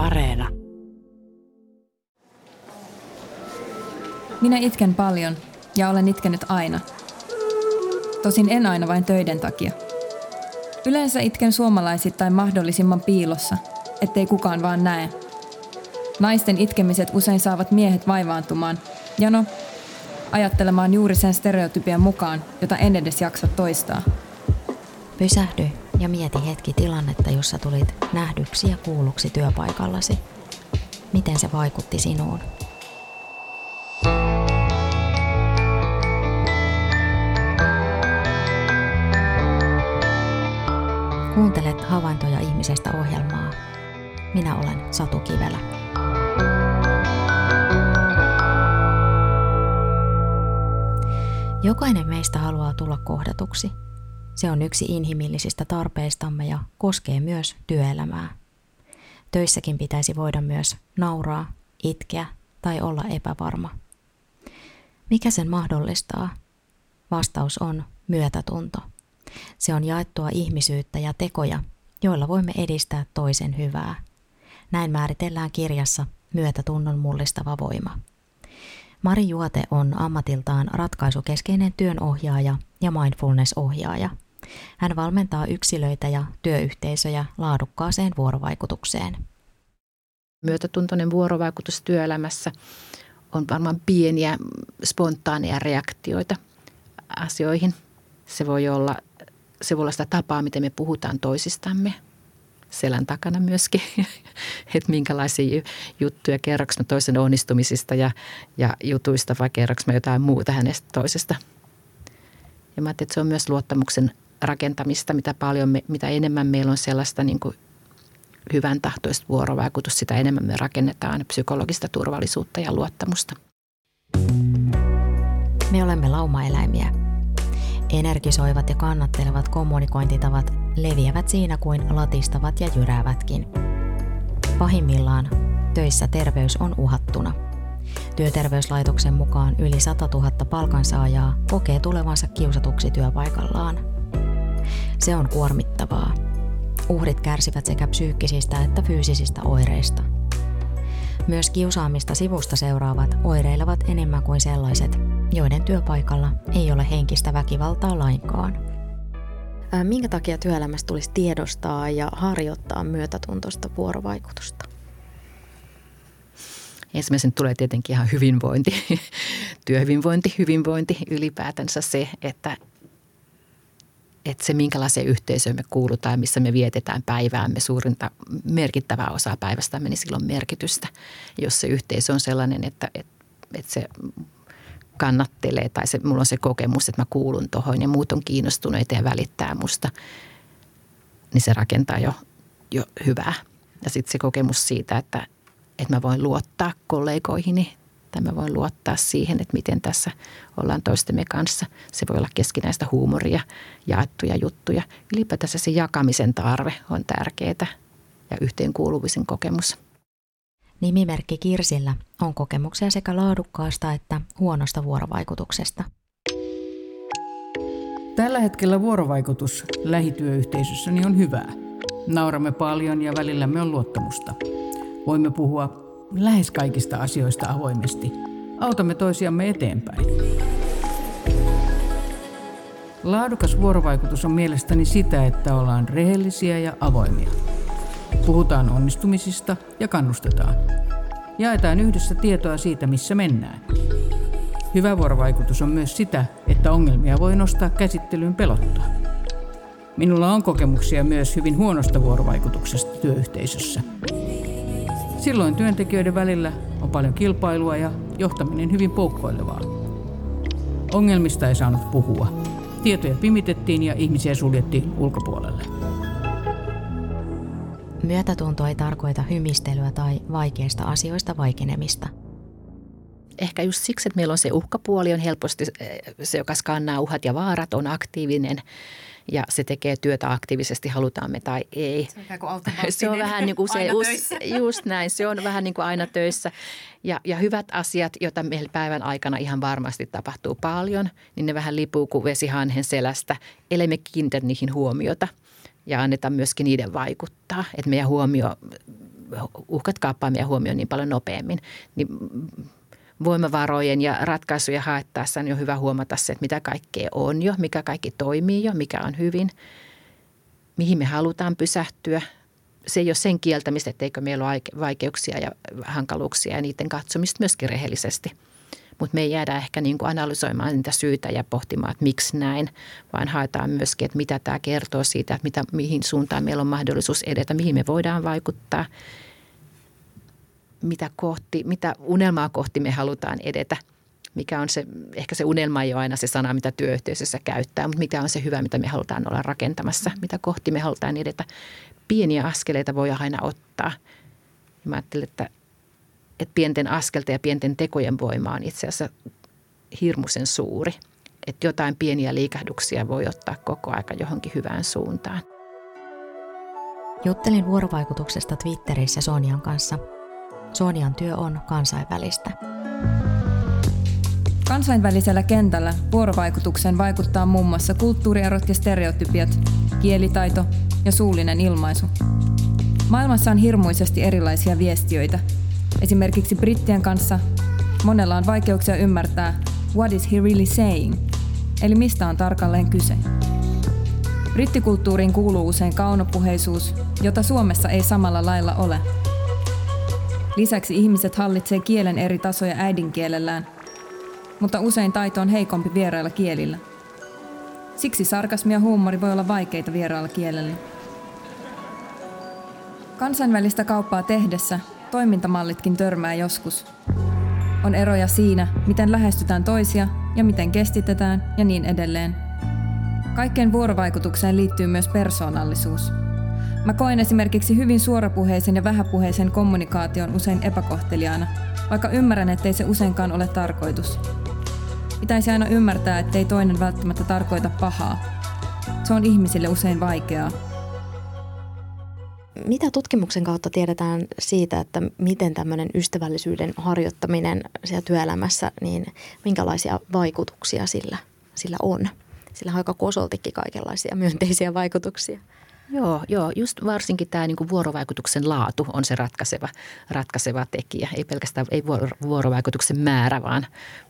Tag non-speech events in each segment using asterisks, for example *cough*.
Areena. Minä itken paljon ja olen itkenyt aina. Tosin en aina vain töiden takia. Yleensä itken suomalaisittain mahdollisimman piilossa, ettei kukaan vaan näe. Naisten itkemiset usein saavat miehet vaivaantumaan, ja no, ajattelemaan juuri sen stereotypian mukaan, jota en edes jaksa toistaa. Pysähdy ja mieti hetki tilannetta, jossa tulit nähdyksi ja kuulluksi työpaikallasi. Miten se vaikutti sinuun? Kuuntelet havaintoja ihmisestä ohjelmaa. Minä olen Satu Kivelä. Jokainen meistä haluaa tulla kohdatuksi. Se on yksi inhimillisistä tarpeistamme ja koskee myös työelämää. Töissäkin pitäisi voida myös nauraa, itkeä tai olla epävarma. Mikä sen mahdollistaa? Vastaus on myötätunto. Se on jaettua ihmisyyttä ja tekoja, joilla voimme edistää toisen hyvää. Näin määritellään kirjassa myötätunnon mullistava voima. Mari Juote on ammatiltaan ratkaisukeskeinen työnohjaaja ja mindfulness-ohjaaja. Hän valmentaa yksilöitä ja työyhteisöjä laadukkaaseen vuorovaikutukseen. Myötätuntoinen vuorovaikutus työelämässä on varmaan pieniä spontaaneja reaktioita asioihin. Se voi olla, se voi olla sitä tapaa, miten me puhutaan toisistamme – selän takana myöskin, *laughs* että minkälaisia juttuja kerroks mä toisen onnistumisista ja, ja jutuista vai kerroks mä jotain muuta hänestä toisesta. Ja mä ajattelin, että se on myös luottamuksen rakentamista, mitä paljon, me, mitä enemmän meillä on sellaista niin kuin hyvän tahtoista vuorovaikutusta, sitä enemmän me rakennetaan psykologista turvallisuutta ja luottamusta. Me olemme laumaeläimiä. Energisoivat ja kannattelevat kommunikointitavat leviävät siinä kuin latistavat ja jyräävätkin. Pahimmillaan töissä terveys on uhattuna. Työterveyslaitoksen mukaan yli 100 000 palkansaajaa kokee tulevansa kiusatuksi työpaikallaan. Se on kuormittavaa. Uhrit kärsivät sekä psyykkisistä että fyysisistä oireista. Myös kiusaamista sivusta seuraavat oireilevat enemmän kuin sellaiset, joiden työpaikalla ei ole henkistä väkivaltaa lainkaan – Minkä takia työelämässä tulisi tiedostaa ja harjoittaa myötätuntoista vuorovaikutusta? Ensimmäisen tulee tietenkin ihan hyvinvointi, *laughs* työhyvinvointi, hyvinvointi ylipäätänsä se, että, että se minkälaiseen yhteisöön me kuulutaan, missä me vietetään päiväämme, suurinta merkittävää osaa päivästämme, niin silloin merkitystä. Jos se yhteisö on sellainen, että, että, että se kannattelee tai se, mulla on se kokemus, että mä kuulun tuohon ja muut on kiinnostuneita ja välittää musta, niin se rakentaa jo, jo hyvää. Ja sitten se kokemus siitä, että, että mä voin luottaa kollegoihini tai mä voin luottaa siihen, että miten tässä ollaan toistemme kanssa. Se voi olla keskinäistä huumoria, jaettuja juttuja. Ylipäätänsä se jakamisen tarve on tärkeää ja yhteenkuuluvisen kokemus. Nimimerkki Kirsillä on kokemuksia sekä laadukkaasta että huonosta vuorovaikutuksesta. Tällä hetkellä vuorovaikutus lähityöyhteisössäni on hyvää. Nauramme paljon ja välillämme on luottamusta. Voimme puhua lähes kaikista asioista avoimesti. Autamme toisiamme eteenpäin. Laadukas vuorovaikutus on mielestäni sitä, että ollaan rehellisiä ja avoimia. Puhutaan onnistumisista ja kannustetaan. Jaetaan yhdessä tietoa siitä, missä mennään. Hyvä vuorovaikutus on myös sitä, että ongelmia voi nostaa käsittelyyn pelottaa. Minulla on kokemuksia myös hyvin huonosta vuorovaikutuksesta työyhteisössä. Silloin työntekijöiden välillä on paljon kilpailua ja johtaminen hyvin poukkoilevaa. Ongelmista ei saanut puhua. Tietoja pimitettiin ja ihmisiä suljettiin ulkopuolelle. Myötätunto ei tarkoita hymistelyä tai vaikeista asioista vaikenemista. Ehkä just siksi, että meillä on se uhkapuoli, on helposti se, joka skannaa uhat ja vaarat, on aktiivinen ja se tekee työtä aktiivisesti, halutaan me tai ei. Se, *laughs* se on vähän niin kuin se, just, *laughs* just näin, se on vähän niin kuin aina töissä. Ja, ja hyvät asiat, joita meillä päivän aikana ihan varmasti tapahtuu paljon, niin ne vähän lipuu kuin vesihanhen selästä, ellei me kiinnitä niihin huomiota – ja anneta myöskin niiden vaikuttaa. Että meidän huomio uhkat kaappaa meidän huomioon niin paljon nopeammin. Niin voimavarojen ja ratkaisuja haettaessa on jo hyvä huomata se, että mitä kaikkea on jo, mikä kaikki toimii jo, mikä on hyvin, mihin me halutaan pysähtyä. Se ei ole sen kieltämistä, etteikö meillä ole vaikeuksia ja hankaluuksia ja niiden katsomista myöskin rehellisesti. Mutta me ei jäädä ehkä niin kuin analysoimaan niitä syitä ja pohtimaan, että miksi näin, vaan haetaan myöskin, että mitä tämä kertoo siitä, että mitä, mihin suuntaan meillä on mahdollisuus edetä, mihin me voidaan vaikuttaa – mitä, kohti, mitä unelmaa kohti me halutaan edetä. Mikä on se, ehkä se unelma ei ole aina se sana, mitä työyhteisössä käyttää, mutta mikä on se hyvä, mitä me halutaan olla rakentamassa, mitä kohti me halutaan edetä. Pieniä askeleita voi aina ottaa. Mä ajattelen, että, että pienten askelten ja pienten tekojen voima on itse asiassa hirmuisen suuri. Että jotain pieniä liikahduksia voi ottaa koko aika johonkin hyvään suuntaan. Juttelin vuorovaikutuksesta Twitterissä Sonian kanssa – Sonian työ on kansainvälistä. Kansainvälisellä kentällä vuorovaikutukseen vaikuttaa muun muassa kulttuurierot ja stereotypiat, kielitaito ja suullinen ilmaisu. Maailmassa on hirmuisesti erilaisia viestiöitä. Esimerkiksi brittien kanssa monella on vaikeuksia ymmärtää what is he really saying, eli mistä on tarkalleen kyse. Brittikulttuuriin kuuluu usein kaunopuheisuus, jota Suomessa ei samalla lailla ole – Lisäksi ihmiset hallitsee kielen eri tasoja äidinkielellään, mutta usein taito on heikompi vierailla kielillä. Siksi sarkasmi ja huumori voi olla vaikeita vieraalla kielellä. Kansainvälistä kauppaa tehdessä toimintamallitkin törmää joskus. On eroja siinä, miten lähestytään toisia ja miten kestitetään ja niin edelleen. Kaikkeen vuorovaikutukseen liittyy myös persoonallisuus – Mä koen esimerkiksi hyvin suorapuheisen ja vähäpuheisen kommunikaation usein epäkohteliaana, vaikka ymmärrän, ettei se useinkaan ole tarkoitus. Pitäisi aina ymmärtää, ettei toinen välttämättä tarkoita pahaa. Se on ihmisille usein vaikeaa. Mitä tutkimuksen kautta tiedetään siitä, että miten tämmöinen ystävällisyyden harjoittaminen siellä työelämässä, niin minkälaisia vaikutuksia sillä, sillä on? Sillä on aika kosoltikin kaikenlaisia myönteisiä vaikutuksia. Joo, joo, just varsinkin tämä niin vuorovaikutuksen laatu on se ratkaiseva, ratkaiseva tekijä. Ei pelkästään ei vuorovaikutuksen määrä, vaan,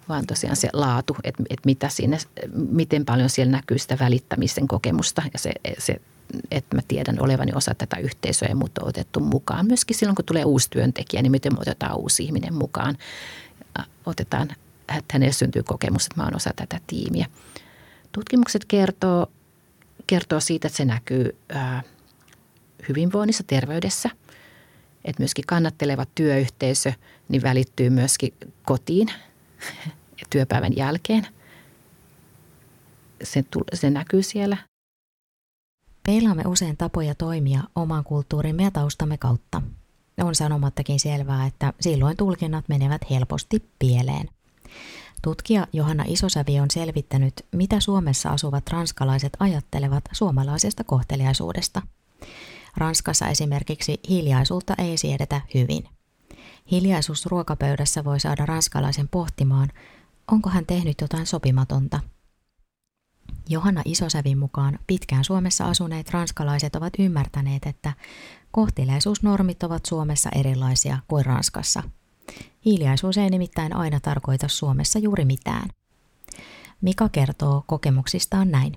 vaan tosiaan se laatu, että, että mitä siinä, miten paljon siellä näkyy sitä välittämisen kokemusta ja se, se että mä tiedän olevani osa tätä yhteisöä ja mut on otettu mukaan. Myöskin silloin, kun tulee uusi työntekijä, niin miten me otetaan uusi ihminen mukaan. Otetaan, että hänelle syntyy kokemus, että mä oon osa tätä tiimiä. Tutkimukset kertoo kertoo siitä, että se näkyy hyvinvoinnissa, terveydessä. Että myöskin kannatteleva työyhteisö niin välittyy myöskin kotiin *laughs* työpäivän jälkeen. Se, se näkyy siellä. Peilaamme usein tapoja toimia oman kulttuurimme ja taustamme kautta. On sanomattakin selvää, että silloin tulkinnat menevät helposti pieleen. Tutkija Johanna Isosävi on selvittänyt, mitä Suomessa asuvat ranskalaiset ajattelevat suomalaisesta kohteliaisuudesta. Ranskassa esimerkiksi hiljaisuutta ei siedetä hyvin. Hiljaisuus ruokapöydässä voi saada ranskalaisen pohtimaan, onko hän tehnyt jotain sopimatonta. Johanna Isosävin mukaan pitkään Suomessa asuneet ranskalaiset ovat ymmärtäneet, että kohteliaisuusnormit ovat Suomessa erilaisia kuin Ranskassa – Hiljaisuus ei nimittäin aina tarkoita Suomessa juuri mitään. Mika kertoo kokemuksistaan näin.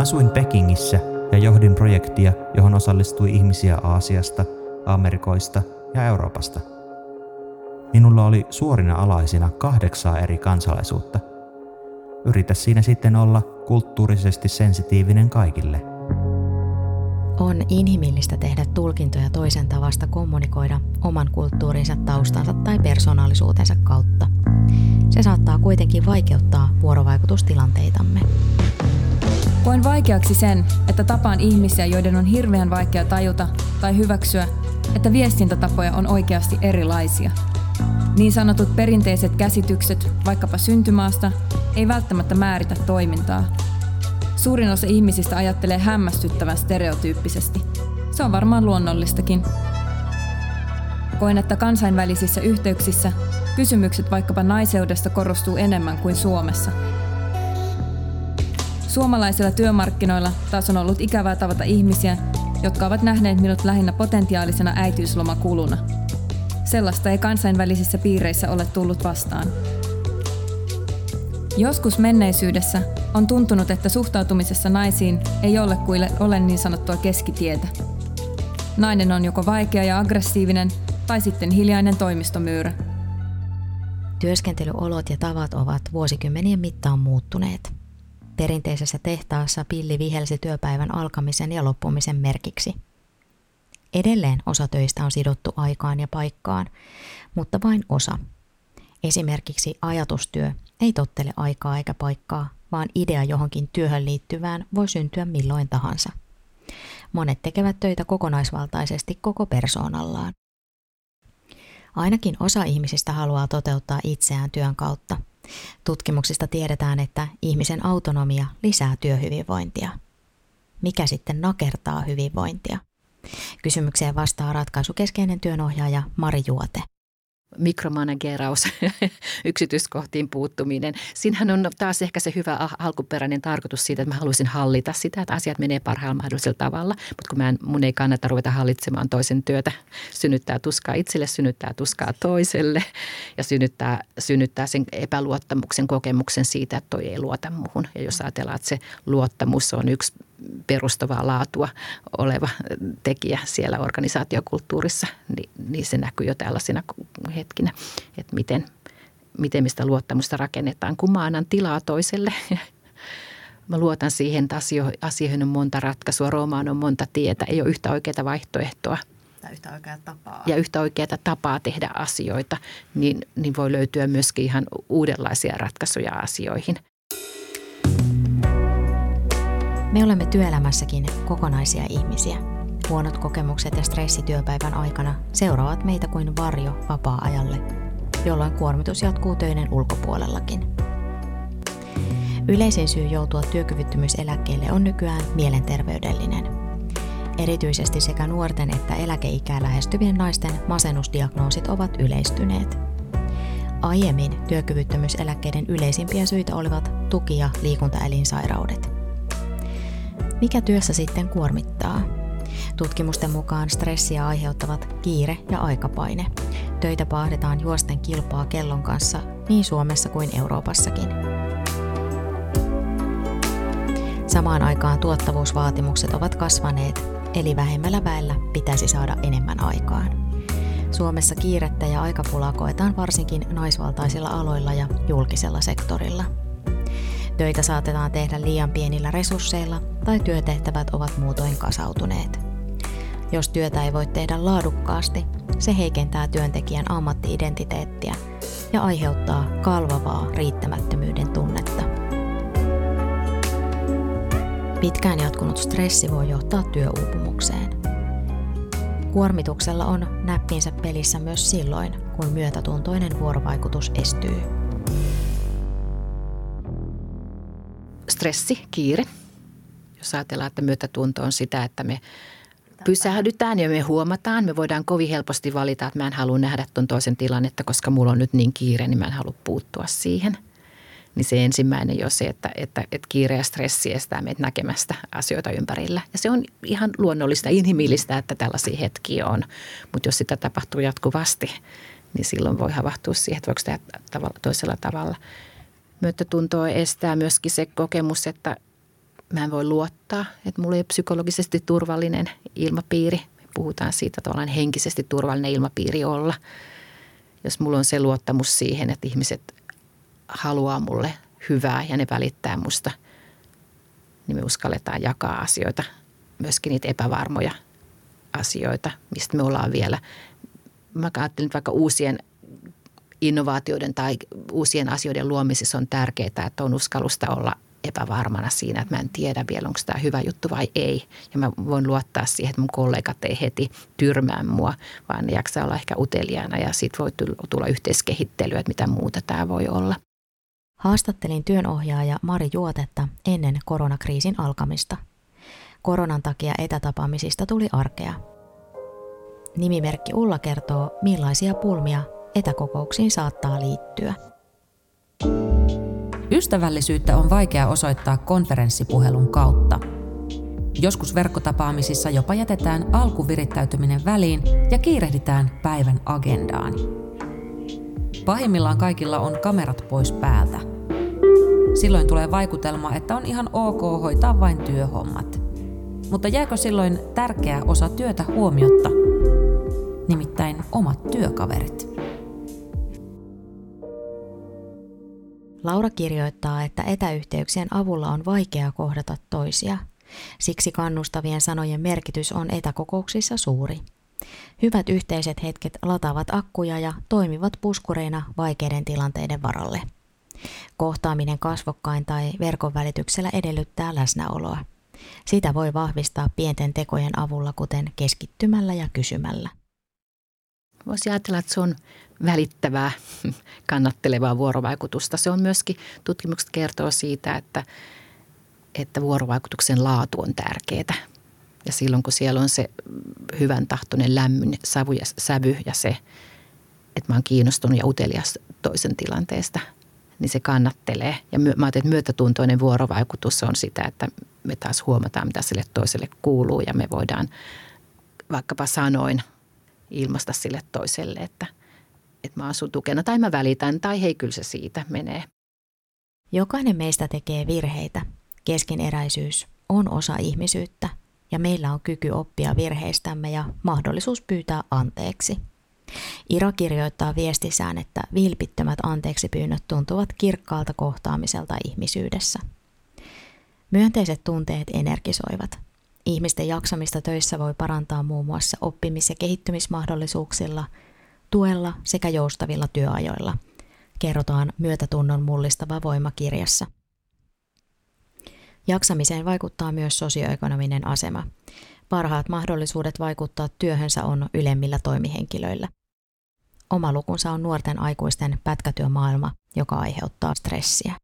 Asuin Pekingissä ja johdin projektia, johon osallistui ihmisiä Aasiasta, Amerikoista ja Euroopasta. Minulla oli suorina alaisina kahdeksaa eri kansalaisuutta. Yritä siinä sitten olla kulttuurisesti sensitiivinen kaikille – on inhimillistä tehdä tulkintoja toisen tavasta kommunikoida oman kulttuurinsa, taustansa tai persoonallisuutensa kautta. Se saattaa kuitenkin vaikeuttaa vuorovaikutustilanteitamme. Koen vaikeaksi sen, että tapaan ihmisiä, joiden on hirveän vaikea tajuta tai hyväksyä, että viestintätapoja on oikeasti erilaisia. Niin sanotut perinteiset käsitykset, vaikkapa syntymaasta, ei välttämättä määritä toimintaa, Suurin osa ihmisistä ajattelee hämmästyttävän stereotyyppisesti. Se on varmaan luonnollistakin. Koen, että kansainvälisissä yhteyksissä kysymykset vaikkapa naiseudesta korostuu enemmän kuin Suomessa. Suomalaisilla työmarkkinoilla taas on ollut ikävää tavata ihmisiä, jotka ovat nähneet minut lähinnä potentiaalisena äitiyslomakuluna. Sellaista ei kansainvälisissä piireissä ole tullut vastaan. Joskus menneisyydessä on tuntunut, että suhtautumisessa naisiin ei ole kuin ole niin sanottua keskitietä. Nainen on joko vaikea ja aggressiivinen tai sitten hiljainen toimistomyyrä. Työskentelyolot ja tavat ovat vuosikymmenien mittaan muuttuneet. Perinteisessä tehtaassa pilli vihelsi työpäivän alkamisen ja loppumisen merkiksi. Edelleen osa töistä on sidottu aikaan ja paikkaan, mutta vain osa. Esimerkiksi ajatustyö ei tottele aikaa eikä paikkaa, vaan idea johonkin työhön liittyvään voi syntyä milloin tahansa. Monet tekevät töitä kokonaisvaltaisesti koko persoonallaan. Ainakin osa ihmisistä haluaa toteuttaa itseään työn kautta. Tutkimuksista tiedetään, että ihmisen autonomia lisää työhyvinvointia. Mikä sitten nakertaa hyvinvointia? Kysymykseen vastaa ratkaisukeskeinen työnohjaaja Mari Juote mikromanageraus, *laughs* yksityiskohtiin puuttuminen. Siinähän on taas ehkä se hyvä alkuperäinen tarkoitus siitä, että mä haluaisin hallita sitä, että asiat menee parhaalla mahdollisella tavalla. Mutta kun mä en, mun ei kannata ruveta hallitsemaan toisen työtä, synnyttää tuskaa itselle, synnyttää tuskaa toiselle ja synnyttää, synnyttää sen epäluottamuksen kokemuksen siitä, että toi ei luota muuhun. Ja jos ajatellaan, että se luottamus on yksi perustavaa laatua oleva tekijä siellä organisaatiokulttuurissa, niin, niin se näkyy jo tällaisina hetkinä, että miten, miten mistä luottamusta rakennetaan, kun mä annan tilaa toiselle. *laughs* Mä luotan siihen, että asioihin on monta ratkaisua, Roomaan on monta tietä, ei ole yhtä oikeaa vaihtoehtoa. Tai yhtä oikeaa tapaa. Ja yhtä oikeaa tapaa tehdä asioita, niin, niin voi löytyä myöskin ihan uudenlaisia ratkaisuja asioihin – Me olemme työelämässäkin kokonaisia ihmisiä. Huonot kokemukset ja stressi työpäivän aikana seuraavat meitä kuin varjo vapaa-ajalle, jolloin kuormitus jatkuu töiden ulkopuolellakin. Yleisin syy joutua työkyvyttömyyseläkkeelle on nykyään mielenterveydellinen. Erityisesti sekä nuorten että eläkeikää lähestyvien naisten masennusdiagnoosit ovat yleistyneet. Aiemmin työkyvyttömyyseläkkeiden yleisimpiä syitä olivat tuki- ja liikuntaelinsairaudet – mikä työssä sitten kuormittaa? Tutkimusten mukaan stressiä aiheuttavat kiire ja aikapaine. Töitä paahdetaan juosten kilpaa kellon kanssa niin Suomessa kuin Euroopassakin. Samaan aikaan tuottavuusvaatimukset ovat kasvaneet, eli vähemmällä väellä pitäisi saada enemmän aikaan. Suomessa kiirettä ja aikapulaa koetaan varsinkin naisvaltaisilla aloilla ja julkisella sektorilla – Töitä saatetaan tehdä liian pienillä resursseilla tai työtehtävät ovat muutoin kasautuneet. Jos työtä ei voi tehdä laadukkaasti, se heikentää työntekijän ammattiidentiteettiä ja aiheuttaa kalvavaa riittämättömyyden tunnetta. Pitkään jatkunut stressi voi johtaa työuupumukseen. Kuormituksella on näppinsä pelissä myös silloin, kun myötätuntoinen vuorovaikutus estyy. Stressi, kiire. Jos ajatellaan, että myötätunto on sitä, että me pysähdytään ja me huomataan. Me voidaan kovin helposti valita, että mä en halua nähdä tuon toisen tilannetta, koska mulla on nyt niin kiire, niin mä en halua puuttua siihen. Niin se ensimmäinen jo se, että, että, että kiire ja stressi estää meitä näkemästä asioita ympärillä. Ja se on ihan luonnollista, inhimillistä, että tällaisia hetkiä on. Mutta jos sitä tapahtuu jatkuvasti, niin silloin voi havahtua siihen, että voiko tehdä toisella tavalla – myötätuntoa estää myöskin se kokemus, että mä en voi luottaa, että mulla ei ole psykologisesti turvallinen ilmapiiri. Me puhutaan siitä tavallaan henkisesti turvallinen ilmapiiri olla. Jos mulla on se luottamus siihen, että ihmiset haluaa mulle hyvää ja ne välittää musta, niin me uskalletaan jakaa asioita, myöskin niitä epävarmoja asioita, mistä me ollaan vielä. Mä ajattelin vaikka uusien innovaatioiden tai uusien asioiden luomisessa on tärkeää, että on uskallusta olla epävarmana siinä, että mä en tiedä vielä, onko tämä hyvä juttu vai ei. Ja mä voin luottaa siihen, että mun kollegat ei heti tyrmää mua, vaan ne jaksaa olla ehkä uteliaana ja siitä voi tulla yhteiskehittelyä, että mitä muuta tämä voi olla. Haastattelin työnohjaaja Mari Juotetta ennen koronakriisin alkamista. Koronan takia etätapaamisista tuli arkea. Nimimerkki Ulla kertoo, millaisia pulmia etäkokouksiin saattaa liittyä. Ystävällisyyttä on vaikea osoittaa konferenssipuhelun kautta. Joskus verkkotapaamisissa jopa jätetään alkuvirittäytyminen väliin ja kiirehditään päivän agendaan. Pahimmillaan kaikilla on kamerat pois päältä. Silloin tulee vaikutelma, että on ihan ok hoitaa vain työhommat. Mutta jääkö silloin tärkeä osa työtä huomiotta? Nimittäin omat työkaverit. Laura kirjoittaa, että etäyhteyksien avulla on vaikea kohdata toisia. Siksi kannustavien sanojen merkitys on etäkokouksissa suuri. Hyvät yhteiset hetket lataavat akkuja ja toimivat puskureina vaikeiden tilanteiden varalle. Kohtaaminen kasvokkain tai verkon välityksellä edellyttää läsnäoloa. Sitä voi vahvistaa pienten tekojen avulla, kuten keskittymällä ja kysymällä. Voisi ajatella, että se on välittävää, *laughs* kannattelevaa vuorovaikutusta. Se on myöskin, tutkimukset kertoo siitä, että, että vuorovaikutuksen laatu on tärkeää. Ja silloin kun siellä on se hyvän tahtoinen lämmön savu ja, sävy ja se, että mä oon kiinnostunut ja utelias toisen tilanteesta, niin se kannattelee. Ja mä ajattelin, että myötätuntoinen vuorovaikutus on sitä, että me taas huomataan, mitä sille toiselle kuuluu ja me voidaan vaikkapa sanoin ilmaista sille toiselle, että, että mä asun tukena tai mä välitän tai hei kyllä se siitä menee. Jokainen meistä tekee virheitä. Keskeneräisyys on osa ihmisyyttä ja meillä on kyky oppia virheistämme ja mahdollisuus pyytää anteeksi. Ira kirjoittaa viestissään, että vilpittömät anteeksipyynnöt tuntuvat kirkkaalta kohtaamiselta ihmisyydessä. Myönteiset tunteet energisoivat. Ihmisten jaksamista töissä voi parantaa muun muassa oppimis- ja kehittymismahdollisuuksilla, tuella sekä joustavilla työajoilla, kerrotaan myötätunnon mullistava voimakirjassa – Jaksamiseen vaikuttaa myös sosioekonominen asema. Parhaat mahdollisuudet vaikuttaa työhönsä on ylemmillä toimihenkilöillä. Oma lukunsa on nuorten aikuisten pätkätyömaailma, joka aiheuttaa stressiä.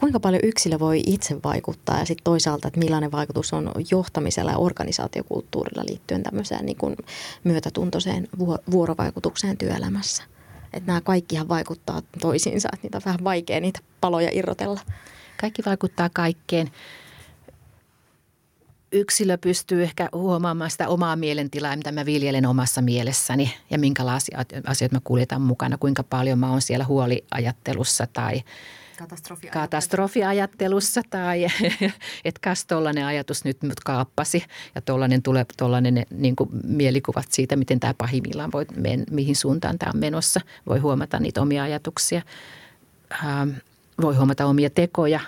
Kuinka paljon yksilö voi itse vaikuttaa ja sitten toisaalta, että millainen vaikutus on johtamisella ja organisaatiokulttuurilla liittyen tämmöiseen niin kuin myötätuntoiseen vuorovaikutukseen työelämässä? Että nämä kaikkihan vaikuttaa toisiinsa, että niitä on vähän vaikea niitä paloja irrotella. Kaikki vaikuttaa kaikkeen. Yksilö pystyy ehkä huomaamaan sitä omaa mielentilaa, mitä mä viljelen omassa mielessäni ja minkälaisia asioita mä kuljetan mukana, kuinka paljon mä oon siellä huoliajattelussa tai katastrofiajattelussa, katastrofiajattelussa tai *laughs* että kas tollainen ajatus nyt mut kaappasi ja tollainen tulee tollainen niin kuin mielikuvat siitä, miten tämä pahimmillaan voi, mihin suuntaan tämä on menossa. Voi huomata niitä omia ajatuksia. Ähm, voi huomata omia tekoja,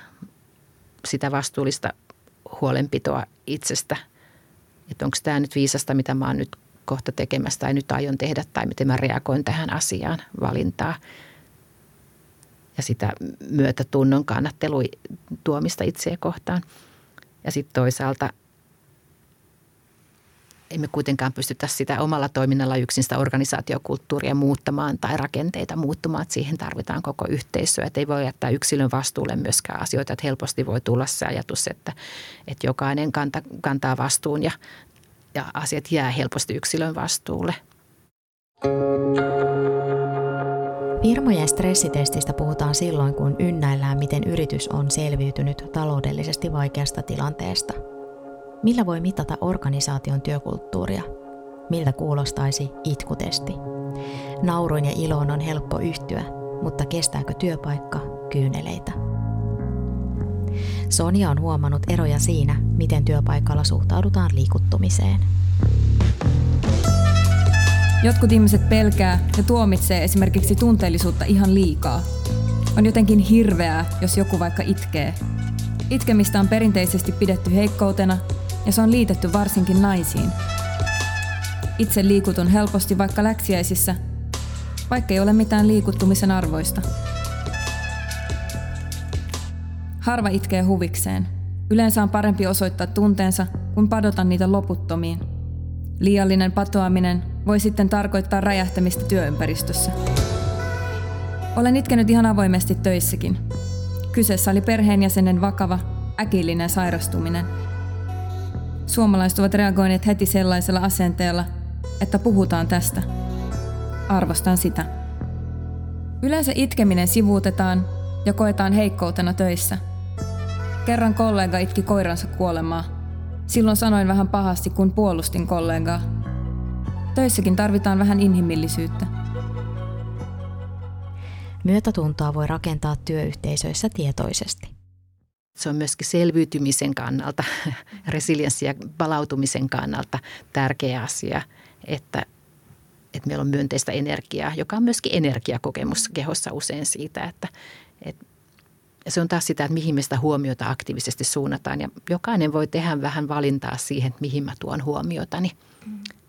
sitä vastuullista huolenpitoa itsestä. Että onko tämä nyt viisasta, mitä mä oon nyt kohta tekemässä tai nyt aion tehdä tai miten mä reagoin tähän asiaan, valintaa. Ja sitä myötätunnon kannattelu tuomista itseä kohtaan. Ja sitten toisaalta emme kuitenkaan pystytä sitä omalla toiminnalla yksin sitä organisaatiokulttuuria muuttamaan tai rakenteita muuttumaan. Että siihen tarvitaan koko yhteisöä. Että ei voi jättää yksilön vastuulle myöskään asioita. Että helposti voi tulla se ajatus, että, että jokainen kanta, kantaa vastuun ja, ja asiat jää helposti yksilön vastuulle. Firmojen stressitestistä puhutaan silloin, kun ynnäillään, miten yritys on selviytynyt taloudellisesti vaikeasta tilanteesta – Millä voi mitata organisaation työkulttuuria? Miltä kuulostaisi itkutesti? Nauruin ja iloon on helppo yhtyä, mutta kestääkö työpaikka kyyneleitä? Sonia on huomannut eroja siinä, miten työpaikalla suhtaudutaan liikuttumiseen. Jotkut ihmiset pelkää ja tuomitsee esimerkiksi tunteellisuutta ihan liikaa. On jotenkin hirveää, jos joku vaikka itkee. Itkemistä on perinteisesti pidetty heikkoutena ja se on liitetty varsinkin naisiin. Itse liikutun helposti vaikka läksiäisissä, vaikka ei ole mitään liikuttumisen arvoista. Harva itkee huvikseen. Yleensä on parempi osoittaa tunteensa, kuin padota niitä loputtomiin. Liiallinen patoaminen voi sitten tarkoittaa räjähtämistä työympäristössä. Olen itkenyt ihan avoimesti töissäkin. Kyseessä oli perheenjäsenen vakava, äkillinen sairastuminen – Suomalaiset ovat reagoineet heti sellaisella asenteella, että puhutaan tästä. Arvostan sitä. Yleensä itkeminen sivuutetaan ja koetaan heikkoutena töissä. Kerran kollega itki koiransa kuolemaa. Silloin sanoin vähän pahasti, kun puolustin kollegaa. Töissäkin tarvitaan vähän inhimillisyyttä. Myötätuntoa voi rakentaa työyhteisöissä tietoisesti. Se on myöskin selviytymisen kannalta, *laughs* resilienssi ja palautumisen kannalta tärkeä asia, että, että meillä on myönteistä energiaa, joka on myöskin energiakokemus kehossa usein siitä, että, että se on taas sitä, että mihin me sitä huomiota aktiivisesti suunnataan. Ja jokainen voi tehdä vähän valintaa siihen, että mihin mä tuon huomiotani.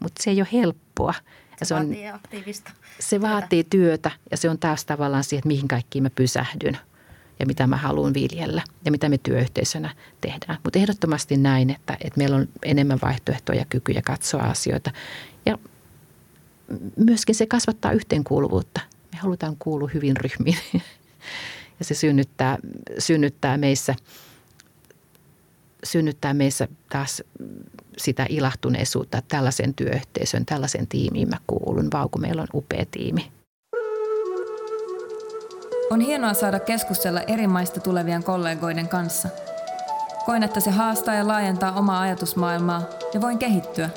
Mutta se ei ole helppoa. Se, se, vaatii on, aktiivista Se työtä. vaatii työtä ja se on taas tavallaan siihen, että mihin kaikkiin mä pysähdyn ja mitä mä haluan viljellä ja mitä me työyhteisönä tehdään. Mutta ehdottomasti näin, että, että meillä on enemmän vaihtoehtoja ja kykyjä katsoa asioita. Ja myöskin se kasvattaa yhteenkuuluvuutta. Me halutaan kuulua hyvin ryhmiin *laughs* ja se synnyttää, synnyttää meissä synnyttää meissä taas sitä ilahtuneisuutta, että tällaisen työyhteisön, tällaisen tiimiin mä kuulun, vaan kun meillä on upea tiimi. On hienoa saada keskustella eri maista tulevien kollegoiden kanssa. Koen, että se haastaa ja laajentaa omaa ajatusmaailmaa ja voin kehittyä.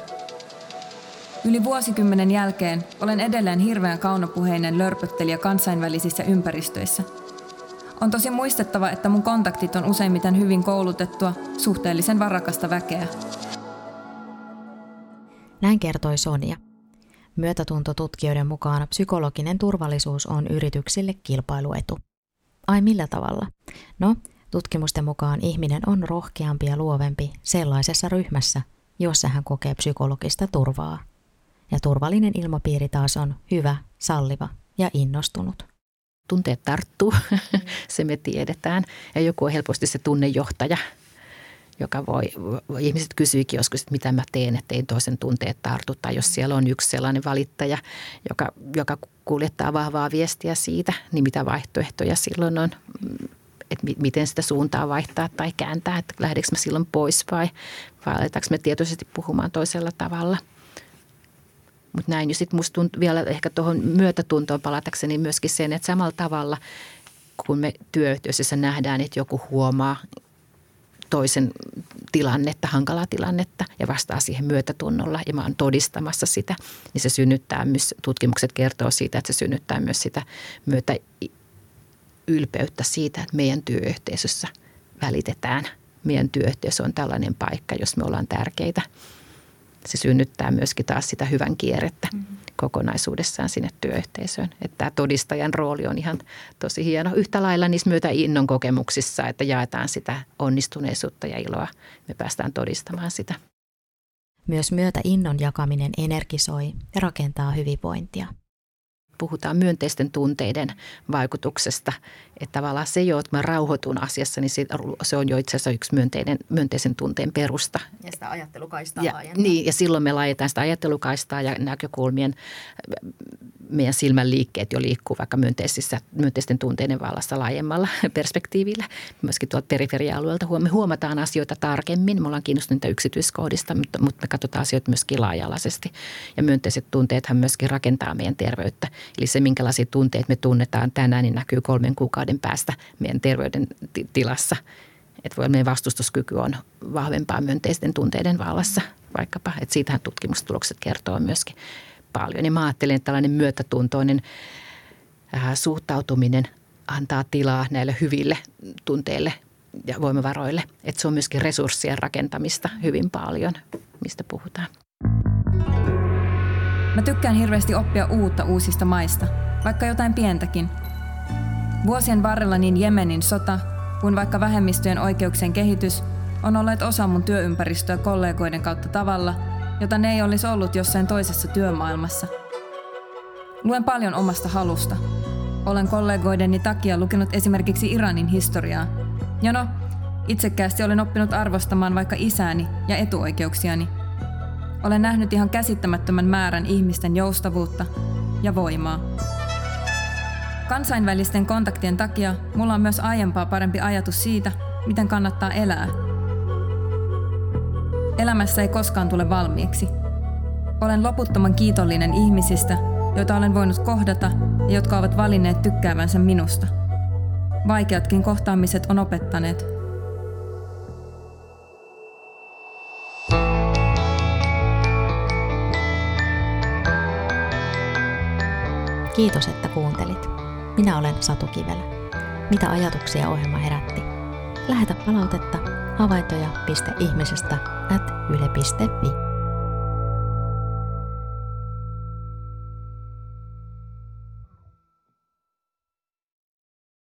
Yli vuosikymmenen jälkeen olen edelleen hirveän kaunopuheinen lörpöttelijä kansainvälisissä ympäristöissä – on tosi muistettava, että mun kontaktit on useimmiten hyvin koulutettua, suhteellisen varakasta väkeä. Näin kertoi Sonia. Myötätuntotutkijoiden mukaan psykologinen turvallisuus on yrityksille kilpailuetu. Ai millä tavalla? No, tutkimusten mukaan ihminen on rohkeampi ja luovempi sellaisessa ryhmässä, jossa hän kokee psykologista turvaa. Ja turvallinen ilmapiiri taas on hyvä, salliva ja innostunut tunteet tarttuu, *laughs* se me tiedetään. Ja joku on helposti se tunnejohtaja, joka voi, ihmiset kysyykin joskus, että mitä mä teen, että ei toisen tunteet tartu. Tai jos siellä on yksi sellainen valittaja, joka, joka kuljettaa vahvaa viestiä siitä, niin mitä vaihtoehtoja silloin on, että miten sitä suuntaa vaihtaa tai kääntää, että lähdekö mä silloin pois vai, vai aletaanko me tietoisesti puhumaan toisella tavalla – mutta näin, ja sitten musta tunt, vielä ehkä tuohon myötätuntoon palatakseni myöskin sen, että samalla tavalla kun me työyhteisössä nähdään, että joku huomaa toisen tilannetta, hankalaa tilannetta ja vastaa siihen myötätunnolla ja mä oon todistamassa sitä, niin se synnyttää myös, tutkimukset kertoo siitä, että se synnyttää myös sitä myötä ylpeyttä siitä, että meidän työyhteisössä välitetään. Meidän työyhteisö on tällainen paikka, jos me ollaan tärkeitä – se synnyttää myöskin taas sitä hyvän kierrettä mm-hmm. kokonaisuudessaan sinne työyhteisöön. Että tämä todistajan rooli on ihan tosi hieno. Yhtä lailla niissä myötä innon kokemuksissa, että jaetaan sitä onnistuneisuutta ja iloa. Me päästään todistamaan sitä. Myös myötä innon jakaminen energisoi ja rakentaa hyvinvointia puhutaan myönteisten tunteiden vaikutuksesta. Että tavallaan se jo, että mä rauhoitun asiassa, niin se on jo itse asiassa yksi myönteinen, myönteisen tunteen perusta. Ja sitä ajattelukaistaa ja, Niin, ja silloin me laajentaan sitä ajattelukaistaa ja näkökulmien meidän silmän liikkeet jo liikkuu vaikka myönteisissä, myönteisten tunteiden vallassa laajemmalla *laughs* perspektiivillä. Myöskin tuolta periferia-alueelta huomataan asioita tarkemmin. Me ollaan kiinnostuneita yksityiskohdista, mutta, mutta me katsotaan asioita myöskin laaja-alaisesti. Ja myönteiset tunteethan myöskin rakentaa meidän terveyttä. Eli se, minkälaisia tunteita me tunnetaan tänään, niin näkyy kolmen kuukauden päästä meidän terveyden tilassa. Että voi, meidän vastustuskyky on vahvempaa myönteisten tunteiden vallassa vaikkapa. Että siitähän tutkimustulokset kertoo myöskin paljon. Ja mä ajattelen, että tällainen myötätuntoinen äh, suhtautuminen antaa tilaa näille hyville tunteille ja voimavaroille. Että se on myöskin resurssien rakentamista hyvin paljon, mistä puhutaan. Mä tykkään hirveästi oppia uutta uusista maista, vaikka jotain pientäkin. Vuosien varrella niin Jemenin sota kuin vaikka vähemmistöjen oikeuksien kehitys on olleet osa mun työympäristöä kollegoiden kautta tavalla – jota ne ei olisi ollut jossain toisessa työmaailmassa. Luen paljon omasta halusta. Olen kollegoideni takia lukenut esimerkiksi Iranin historiaa. Ja no, itsekkäästi olen oppinut arvostamaan vaikka isääni ja etuoikeuksiani. Olen nähnyt ihan käsittämättömän määrän ihmisten joustavuutta ja voimaa. Kansainvälisten kontaktien takia mulla on myös aiempaa parempi ajatus siitä, miten kannattaa elää – Elämässä ei koskaan tule valmiiksi. Olen loputtoman kiitollinen ihmisistä, joita olen voinut kohdata ja jotka ovat valinneet tykkäävänsä minusta. Vaikeatkin kohtaamiset on opettaneet, Kiitos, että kuuntelit. Minä olen Satu Kivelä. Mitä ajatuksia ohjelma herätti? Lähetä palautetta havaintoja.ihmisestä at yle.fi.